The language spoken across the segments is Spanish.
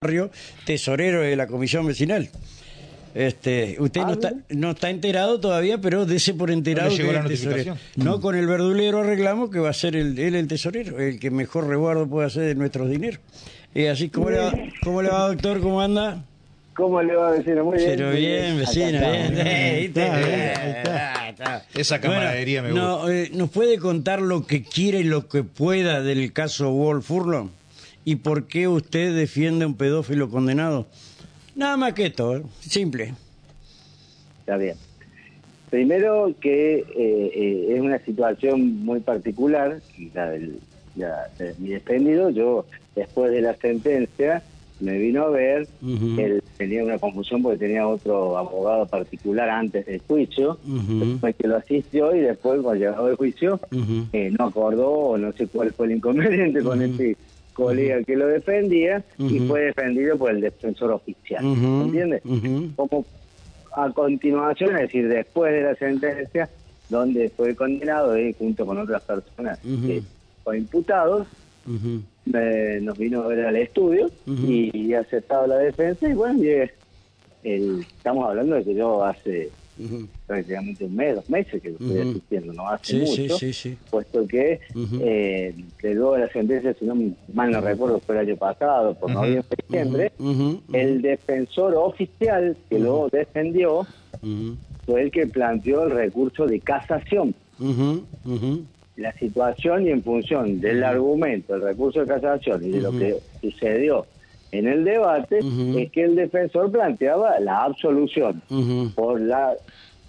barrio, tesorero de la comisión vecinal. Este, usted no está, no está enterado todavía, pero dese por enterado No le llegó que la notificación. No, con el verdulero arreglamos que va a ser el, él el tesorero, el que mejor resguardo puede hacer de nuestros dineros. Y así, ¿cómo le va, cómo le va doctor? ¿Cómo anda? ¿Cómo le va, vecino? Muy bien. Pero bien, vecino, Acá bien. estamos. eh, ¿viste? Está bien, Eh, ahí está. ah, está. Esa camaradería me no, eh, ¿Nos puede contar lo que quiere y lo que pueda del caso Wolf Furlong? ¿Y por qué usted defiende a un pedófilo condenado? Nada más que esto, ¿eh? simple. Está bien. Primero que eh, eh, es una situación muy particular, la del la de mi defendido. Yo, después de la sentencia, me vino a ver. Él tenía una confusión porque tenía otro abogado particular antes del juicio. Ujú. Fue que lo asistió y después, cuando llegó el juicio, eh, no acordó o no sé cuál fue el inconveniente con este colega que lo defendía y fue defendido por el defensor oficial. Ujú. ¿Entiendes? Como a continuación, es decir, después de la sentencia, donde fue condenado y junto con otras personas que fueron imputados, eh, nos vino a ver al estudio y, aceptado la defensa y bueno, y, eh, el- estamos hablando de que yo hace Prácticamente un mes, dos meses que lo estoy asistiendo, no hace Sí, sí, mucho, sí, sí. puesto que, Ujú. eh, de la sentencia, si no mal no recuerdo, fue el año pasado, por noviembre, diciembre, el defensor oficial que lo defendió fue el que planteó el recurso de casación. La situación y en función del argumento, el recurso de casación y de lo que sucedió en el debate, es que el defensor planteaba la absolución por la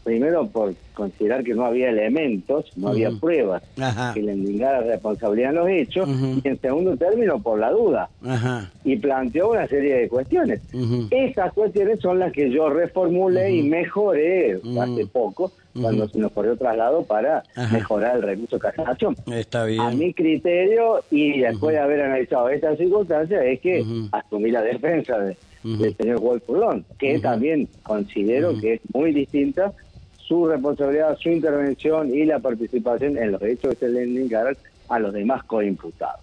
primero por considerar que no había elementos, no había pruebas Ajá. que le indicara responsabilidad en los hechos, y en segundo término por la duda, Ajá. y planteó una serie de cuestiones. Ujú. Esas cuestiones son las que yo reformulé y mejoré hace poco, Cuando se nos corrió traslado para Ajá. mejorar el recurso de casación. Está bien. A mi criterio, y después de haber analizado estas circunstancias, es que asumí la defensa de- del señor Wolf Furlong, que también considero que es muy distinta su responsabilidad, su intervención y la participación en los hechos que se le indicaron a los demás coimputados.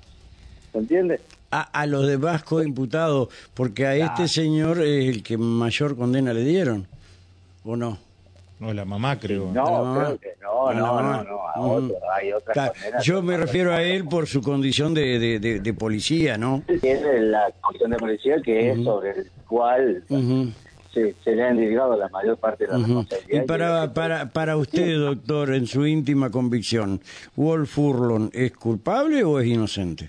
¿Se entiende? a, a los demás coimputados, porque a este señor es el que mayor condena le dieron, ¿o no? No, la mamá creo. No, A la mamá. creo que no, A la no, mamá. no, no, a Ujú. otro, hay otras. Yo me refiero a él por su condición de, de, de- de policía, ¿no? Tiene la comisión de policía que es sobre el cual se, se le han indicado la mayor parte de la ujú. responsabilidad. Y para, para, para usted, doctor, en su íntima convicción, ¿Wolf Furlong es culpable o es inocente?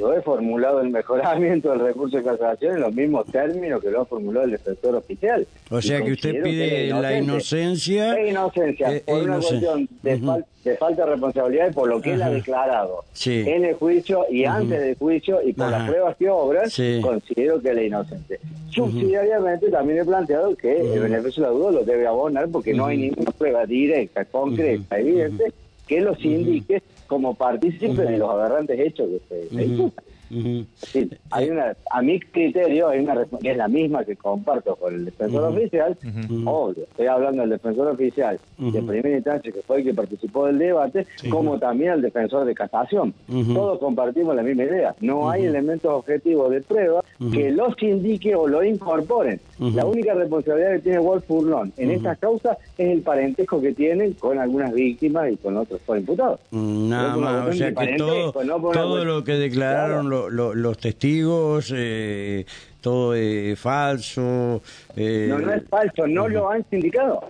Yo he formulado el mejoramiento del recurso de casación en los mismos términos que lo ha formulado el defensor oficial. O Y sea que usted pide la inocencia. Es inocencia, Eh, por una inocencia. cuestión de, fal- de falta de responsabilidad y por lo que él ha declarado Sí. en el juicio y antes del juicio y por las pruebas que obran, Sí. considero que es inocente. Subsidiariamente también he planteado que el beneficio de la duda lo debe abonar porque no hay ninguna prueba directa, concreta, evidente, que los indique como partícipe de los aberrantes hechos que se, se Sí, hay una, a mi criterio, hay una que es la misma que comparto con el defensor oficial. Obvio, estoy hablando del defensor oficial de primera instancia, que fue el que participó del debate, como también el defensor de casación. Todos compartimos la misma idea. No hay elementos objetivos de prueba que los indique o lo incorporen. La única responsabilidad que tiene Wolf Furlong en estas causas es el parentesco que tienen con algunas víctimas y con otros imputados. Nada más, o sea que todo, todo lo que declararon lo- lo- los testigos, eh, todo es falso. eh, No, no es falso, no lo han sindicado.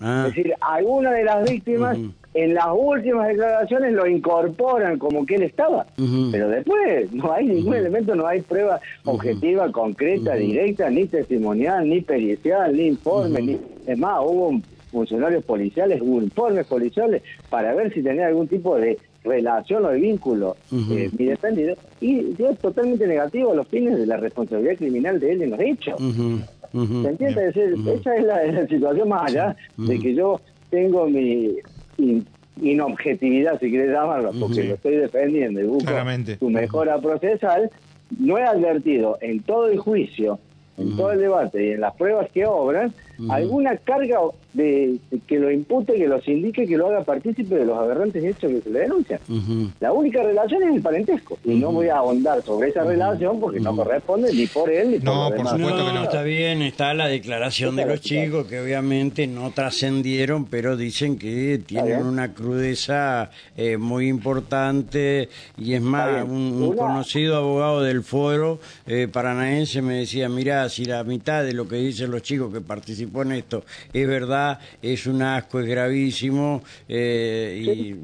ah, Es decir, algunas de las víctimas en las últimas declaraciones lo incorporan como que él estaba. Pero después no hay ningún elemento, no hay prueba objetiva, concreta, directa, ni testimonial, ni pericial, ni informe. ni- Es más, hubo funcionarios policiales, hubo informes policiales para ver si tenía algún tipo de relación o de vínculo eh, mi defendido. Y dio totalmente negativo a los fines de la responsabilidad criminal de él en los hechos. ¿Se entiende? Es decir, Esa es la, la situación más allá de que yo tengo mi in- inobjetividad, si quieres llamarlo, porque lo estoy defendiendo y busco Claramente. su mejora procesal. No he advertido en todo el juicio, en todo el debate y en las pruebas que obran, alguna carga de, de que lo impute, que los indique, que lo haga partícipe de los aberrantes hechos que se le denuncian. La única relación es el parentesco. Y no voy a ahondar sobre esa relación porque no corresponde ni por él ni por No, por demás. supuesto no, que no. está bien, está la declaración de los chicos que obviamente no trascendieron, pero dicen que tienen una crudeza eh, muy importante y es más, un, un Una- conocido abogado del foro eh, paranaense me decía, mira, si la mitad de lo que dicen los chicos que participó en esto es verdad, es un asco, es gravísimo, eh, y,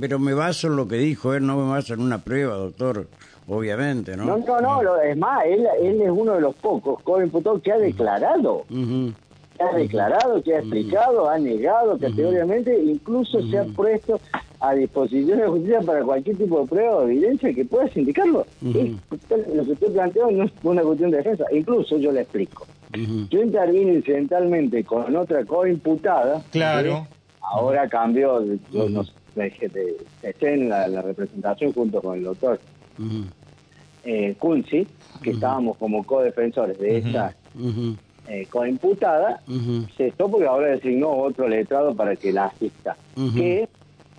pero me baso en lo que dijo él, no me baso en una prueba, doctor, obviamente, ¿no? No, no, no, es más, él, él es uno de los pocos co-imputados que ha declarado, Ujú. que ha declarado, que ha explicado, ha negado categóricamente, incluso se ha puesto a disposición de la justicia para cualquier tipo de prueba o evidencia que pueda sindicarlo. Es- lo que usted planteó no es una cuestión de defensa, incluso yo le explico. Yo intervine incidentalmente con otra co-imputada. Claro. Ahora cambió, de- yo no sé, de- de- esté en la, la representación junto con el doctor eh, Kunzi, que estábamos como co-defensores de esta eh, coimputada, cesó porque ahora designó otro letrado para que la asista, que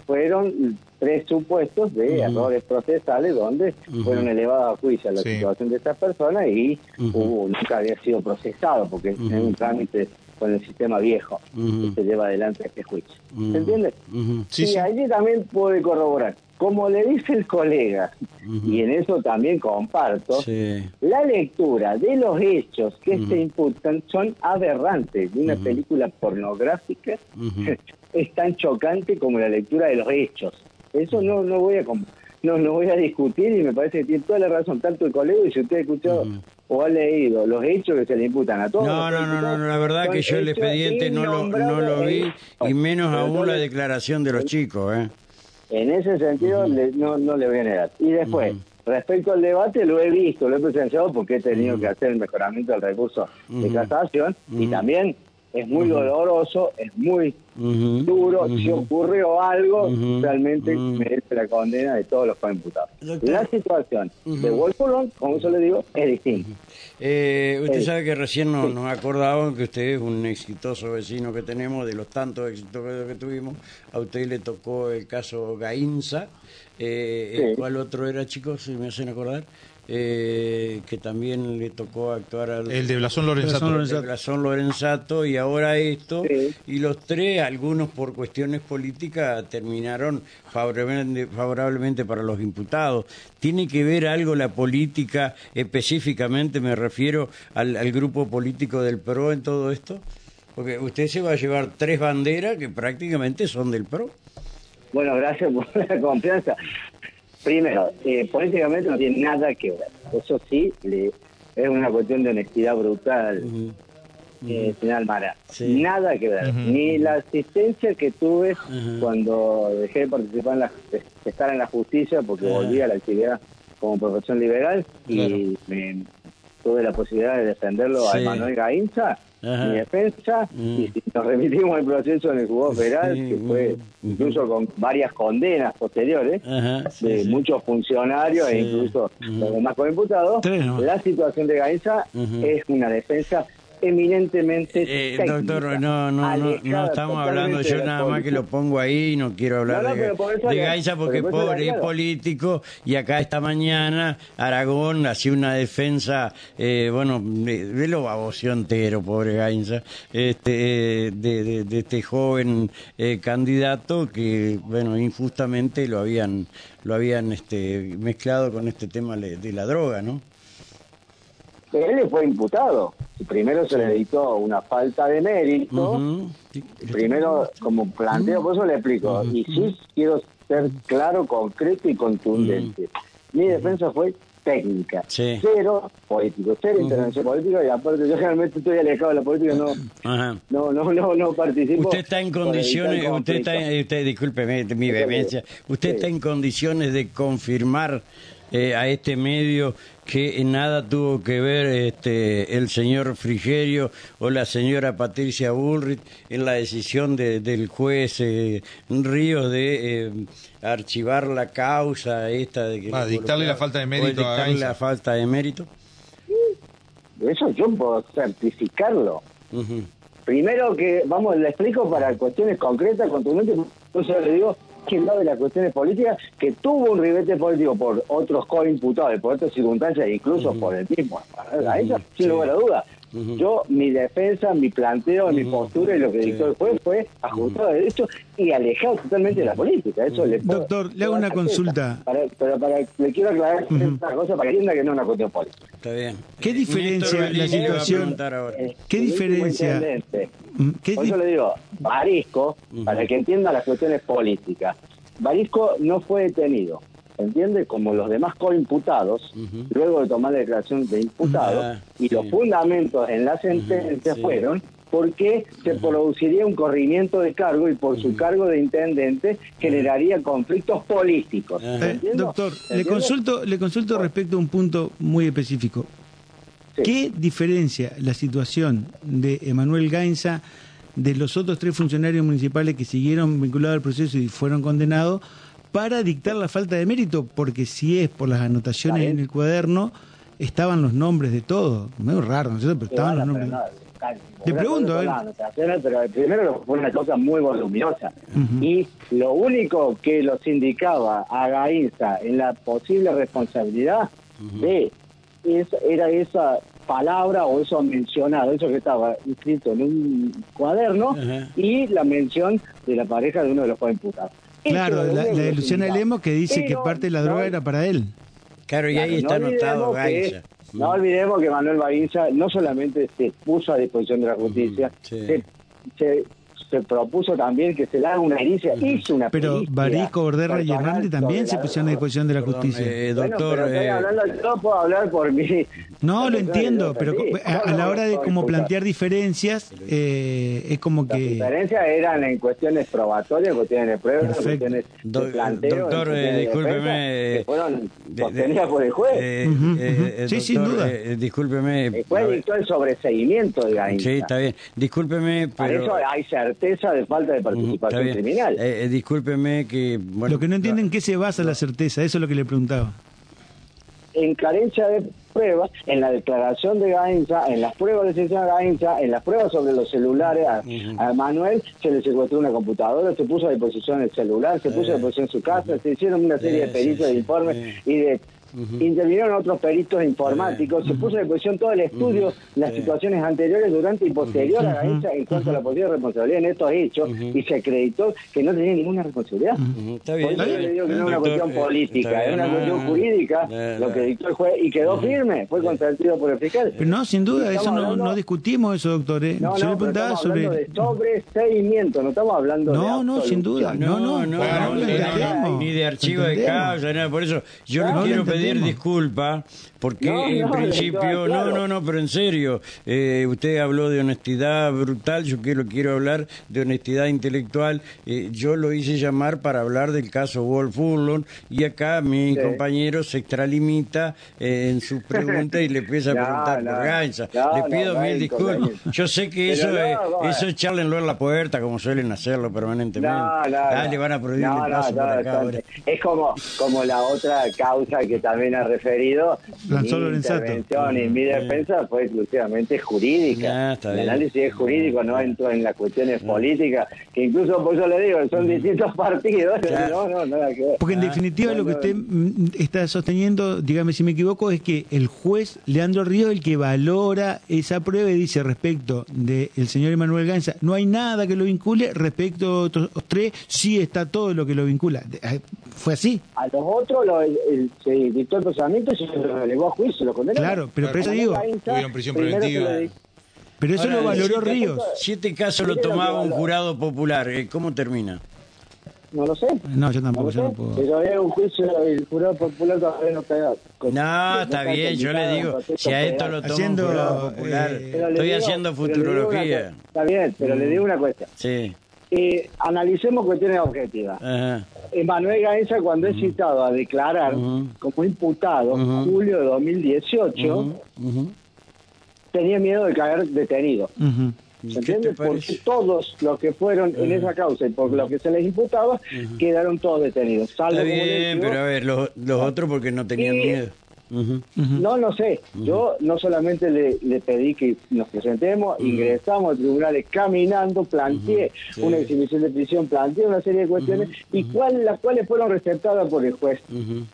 fueron tres supuestos de Ujú. errores procesales donde fueron elevados a juicio la Sí. situación de estas personas y hubo, nunca había sido procesado porque es un trámite con el sistema viejo que se lleva adelante este juicio. ¿Se entiende? Sí, y sí. allí también puede corroborar. Como le dice el colega, y en eso también comparto, Sí. la lectura de los hechos que se imputan son aberrantes de una película pornográfica. Es tan chocante como la lectura de los hechos. Eso no no voy a no no voy a discutir y me parece que tiene toda la razón tanto el colega y si usted ha escuchado o ha leído los hechos que se le imputan a todos. No, no, no, no, la verdad que yo el expediente no lo, no lo vi y menos aún la declaración de los chicos, ¿eh? En ese sentido le- no, no le voy a negar. Y después, respecto al debate, lo he visto, lo he presenciado porque he tenido que hacer el mejoramiento del recurso de casación y también es muy doloroso, es muy duro. Si ocurrió algo, realmente merece la condena de todos los coimputados. La situación de. Wolfgang, como yo le digo, es distinta. Eh, usted sabe que recién nos, Sí. nos acordábamos que usted es un exitoso vecino que tenemos, de los tantos éxitos que, que tuvimos. A usted le tocó el caso Gainza. Eh, Sí. ¿Cuál otro era, chicos? Si me hacen acordar. Eh, que también le tocó actuar al... El de Blasón Lorenzato. de Blasón Lorenzato y ahora esto Sí. y los tres algunos por cuestiones políticas terminaron favorablemente, favorablemente para los imputados tiene que ver algo la política específicamente me refiero al, al grupo político del PRO en todo esto porque usted se va a llevar tres banderas que prácticamente son del PRO Bueno, gracias por la confianza. Primero, eh, políticamente no tiene nada que ver. Eso sí, le- es una cuestión de honestidad brutal. Ujú. eh, señor Mara. Sí. Nada que ver. Ni la asistencia que tuve cuando dejé de participar en la, de estar en la justicia, porque volví a la actividad como profesión liberal y me, tuve la posibilidad de defenderlo Sí. a Manuel Gainza, Ajá. mi defensa, Mm. y si nos remitimos al proceso en el juzgado federal, Sí, que fue mm. incluso con varias condenas posteriores, Ajá, sí, de muchos funcionarios e incluso Ujú. los demás nomás. la situación de Gainza es una defensa eminentemente Eh, técnica, doctor, no, no, no, no estamos hablando, yo nada más que lo pongo ahí, no quiero hablar No, no, de, de Gaisa porque por pobre es político y acá esta mañana Aragón hacía una defensa, eh, bueno, de, de lo baboció entero, pobre Gainza, este, eh, de, de- de este joven eh, candidato que, bueno, injustamente lo habían, lo habían este, mezclado con este tema de la droga, ¿no? Él le fue imputado. Primero se le dictó una falta de mérito. Primero, como planteo, por eso le explico. Y sí quiero ser claro, concreto y contundente. Mi defensa fue técnica. Sí. Cero político, cero intervención política. Y aparte, yo realmente estoy alejado de la política, no, no, no, no, no participo. Usted está en condiciones, usted está, usted, discúlpeme mi Sí, vehemencia, usted sí. está en condiciones de confirmar eh, a este medio que nada tuvo que ver este el señor Frigerio o la señora Patricia Bullrich en la decisión de- del juez eh, Ríos de eh, archivar la causa esta de que Ah, dictarle la falta de mérito a dictarle la falta de mérito. Eso yo puedo certificarlo. Primero que, vamos, le explico para cuestiones concretas, contundentes, entonces le digo que no de las cuestiones políticas, que tuvo un ribete político por otros coimputados, por otras circunstancias, incluso por el mismo, a ella, sin lugar a duda. Yo, mi defensa, mi planteo, mi postura y lo que dictó el juez fue ajustado a derecho y alejado totalmente de la política. Eso le puedo- Doctor, le hago una consulta. Para- pero para, le quiero aclarar una cosa para que entienda que no es una cuestión política. Está bien. ¿Qué diferencia la situación- ahora. Eh, ¿Qué diferencia? Mm, ¿Qué Por di- eso le digo, Barisco, para que entienda las cuestiones políticas, Barisco no fue detenido, ¿entiende? Como los demás coimputados, luego de tomar la declaración de imputado, Ah, y sí. los fundamentos en la sentencia sí. fueron porque se produciría un corrimiento de cargo y por su cargo de intendente generaría conflictos políticos. Eh, doctor, le consulto, le consulto respecto a un punto muy específico. Sí. ¿Qué diferencia la situación de Emanuel Gainza de los otros tres funcionarios municipales que siguieron vinculados al proceso y fueron condenados para dictar la falta de mérito? Porque si es por las anotaciones en el cuaderno, estaban los nombres de todos. Medio raro, ¿no es cierto? Pero estaban los nombres. no, Te pregunto, a ver. son las anotaciones, Pero primero fue una cosa muy voluminosa. Y lo único que los indicaba a Gainza en la posible responsabilidad de es- era esa palabra o eso mencionado, eso que estaba escrito en un cuaderno Ajá. y la mención de la pareja de uno de los coimputados. Eso Claro, la, la que de Luciana. Lemos que dice que parte de la no- droga era para él. Claro, y ahí está anotado Gainza. No olvidemos que Manuel Bainza no solamente se puso a disposición de la justicia, sí. se, se, se propuso también que se le haga una pericia, hizo una Pero Barisco, Borderra y Hernández también se la pusieron a disposición de la Perdón, justicia. eh, Bueno, doctor, pero estoy eh, hablando, yo puedo hablar por mí. No, lo entiendo, pero a, a la hora de como plantear diferencias, eh, es como Las que... diferencias eran en cuestiones probatorias, cuestiones de pruebas, Perfecto. cuestiones de planteo, doctor, eh, discúlpeme, defensa, eh, que fueron sostenidas por el juez. eh, Ujú, eh, eh, Sí, sin doctor, duda. eh, discúlpeme. el juez dictó el sobreseguimiento de Gainza. sí, está bien. Discúlpeme, Para pero... eso hay certeza de falta de participación criminal. Eh, eh, discúlpeme que... Bueno, Lo que no entienden en qué se basa la certeza, eso es lo que le preguntaba. en carencia de pruebas, en la declaración de Gainza, en las pruebas de de Gainza, en las pruebas sobre los celulares, a, a Manuel se le secuestró una computadora, se puso a disposición el celular, se puso a disposición su casa, se hicieron una serie de sí, pericias sí, de informes y de... Intervinieron otros peritos informáticos, se puso a disposición todo el estudio, las situaciones anteriores, durante y posterior a Gainza en cuanto a la posible responsabilidad en estos hechos y se acreditó que no tenía ninguna responsabilidad. Está Por bien. eso yo bien. le digo que no es una cuestión eh, política, es una bien, cuestión no, jurídica, no, lo no. que dictó el juez, y quedó firme, fue consentido por el fiscal. Pero no, sin duda, eso no, hablando- no discutimos eso, doctor. ¿eh? No, Yo no, le preguntaba sobre... hablando de sobreseimiento, no estamos hablando de No, no, sin duda. No, no, no, no, no, ni- de archivo de causa, nada. Por eso yo No, lo quiero pedir entendemos. disculpas, porque No, en no, principio, no, no, no, pero en serio, eh, usted habló de honestidad brutal, yo quiero, quiero hablar de honestidad intelectual. Eh, yo lo hice llamar para hablar del caso Wolf Furlong y acá mi Sí. compañero se extralimita eh, en sus preguntas y le empieza a preguntar por Gainza. le pido mil disculpas. Yo sé que eso, eso es charlenlo en la puerta, como suelen hacerlo permanentemente. No, no, Ah, no. le van a prohibir No, el paso no, por acá está- ahora. Es como, como la otra causa que también ha referido. Lanzó mi intervención y mi defensa fue exclusivamente jurídica. Ah, el análisis es jurídico, no entro en las cuestiones políticas, que incluso por eso le digo, son distintos partidos. Claro. No, no, nada que ver. Porque en Ah, definitiva lo que usted mm, está sosteniendo, dígame si me equivoco, es que el juez Leandro Ríos es el que valora esa prueba y dice respecto del señor Emanuel Ganza, no hay nada que lo vincule, respecto a otros tres, sí está todo lo que lo vincula. ¿Fue así? A los otros lo, el- el- se dictó el procesamiento y se los elevó a juicio, lo condenaron. Claro, pero por eso A digo, Tuvieron prisión preventiva. pero eso Ahora, lo valoró siete- Ríos. Si este caso lo lo tomaba un jurado popular, eh, ¿cómo termina? No lo sé. No, yo No tampoco, lo yo no puedo. Si todavía un juicio el jurado popular todavía no queda. con- No, está bien, yo le digo, si a esto lo toma Haciendo, un jurado popular, eh, Pero estoy digo- haciendo pero futurología. cosa. Está bien, pero le digo una cuestión. Sí, Eh, analicemos cuestiones objetivas. Emanuel Gaenza, cuando es citado a declarar como imputado en julio de 2018, Ujú, ujú. tenía miedo de caer detenido. Ujú. ¿Y ¿Se entiende? Porque todos los que fueron en esa causa y por lo que se les imputaba, quedaron todos detenidos. Salvo Está bien, pero a ver, los, los otros porque no tenían Y- miedo. No, no sé. Yo no solamente le, le pedí que nos presentemos, ingresamos al tribunal caminando, planteé Sí. una exhibición de prisión, planteé una serie de cuestiones y cuál, las cuales fueron receptadas por el juez.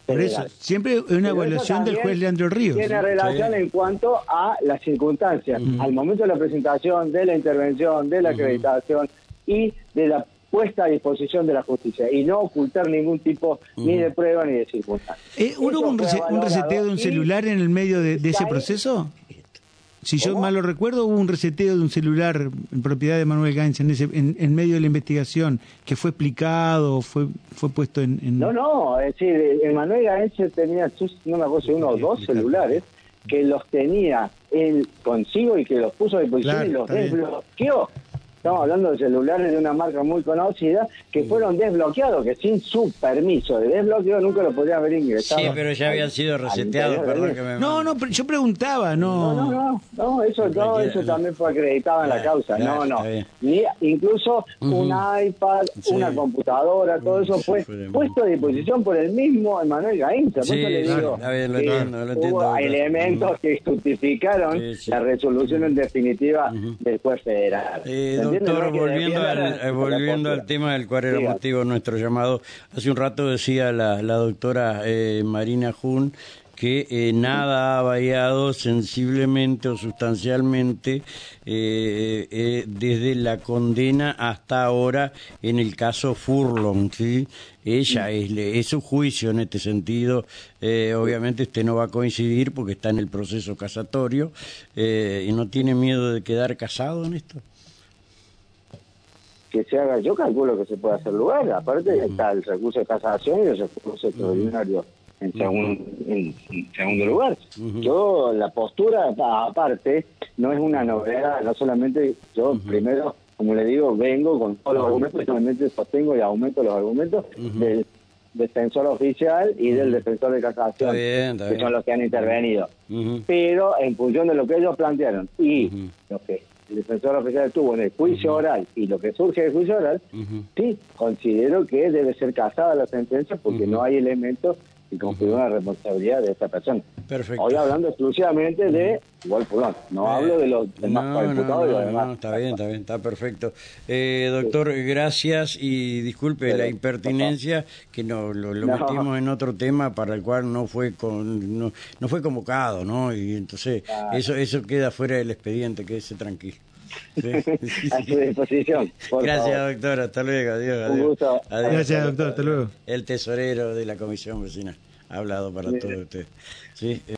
Por eso, siempre una Pero eso evaluación del juez Leandro Ríos. Tiene relación Sí. en cuanto a las circunstancias, al momento de la presentación, de la intervención, de la acreditación y de la puesta a disposición de la justicia y no ocultar ningún tipo ni de prueba ni de circunstancia. Eh, ¿Hubo un, rese- un reseteo de un celular en el medio de, de ese proceso? Si yo mal lo recuerdo, hubo un reseteo de un celular en propiedad de Manuel Gainza en, ese, en, en medio de la investigación que fue explicado, fue fue puesto en... en- No, no, es decir, Emanuel Gaense tenía, sus- no me acuerdo si uno o dos celulares que los tenía él consigo y que los puso a disposición Claro, y los bien. Estamos hablando de celulares de una marca muy conocida que fueron desbloqueados, que sin su permiso de desbloqueo nunca lo podrían haber ingresado. Sí, pero ya habían sido reseteados, perdón que me... No, no, pero yo preguntaba, No, no... no, no, no, eso, no, eso también fue acreditado en la causa. no, no. Ni, incluso un iPad, Sí. una computadora, todo eso fue puesto a disposición por el mismo Emanuel Gainza. Sí, le digo bien, lo entiendo, lo entiendo, Hubo elementos que justificaron Sí, sí. la resolución en definitiva del juez federal. Eh. Doctor, volviendo, al, eh, volviendo al tema del cual era motivo nuestro llamado, hace un rato decía la, la doctora eh, Marina Jun que eh, nada ha variado sensiblemente o sustancialmente eh, eh, desde la condena hasta ahora en el caso Furlong, ¿sí? Ella es, le- es su juicio en este sentido. obviamente usted no va a coincidir porque está en el proceso casatorio eh, y no tiene miedo de quedar casado en esto. Que se haga, yo calculo que se puede hacer lugar, aparte está el recurso de casación y el recurso extraordinario en, segun- en- en segundo lugar. Yo, la postura, aparte, no es una novedad, no solamente yo primero, como le digo, vengo con todos los argumentos, solamente sostengo y aumento los argumentos del defensor oficial y del defensor de casación, Está bien, está que son los que han intervenido. Pero en función de lo que ellos plantearon y lo que el defensor oficial tuvo en el juicio oral y lo que surge del juicio oral, sí, considero que debe ser casada la sentencia porque no hay elementos que configuran la responsabilidad de esta persona. Perfecto. Hoy hablando exclusivamente de Pulón, no hablo de los demás Eh, No, y los demás. está bien, está bien, está perfecto. Eh, doctor, gracias y disculpe Pero, la impertinencia que no, lo, lo metimos en otro tema para el cual no fue con, no, no fue convocado, ¿no? Y entonces eso eso queda fuera del expediente, quédese tranquilo. A su disposición. Gracias, favor. doctor. Hasta luego. Adiós. Un adiós. gusto. Adiós. Gracias, doctor. Hasta luego. El tesorero de la comisión vecina ha hablado para todos ustedes. Sí.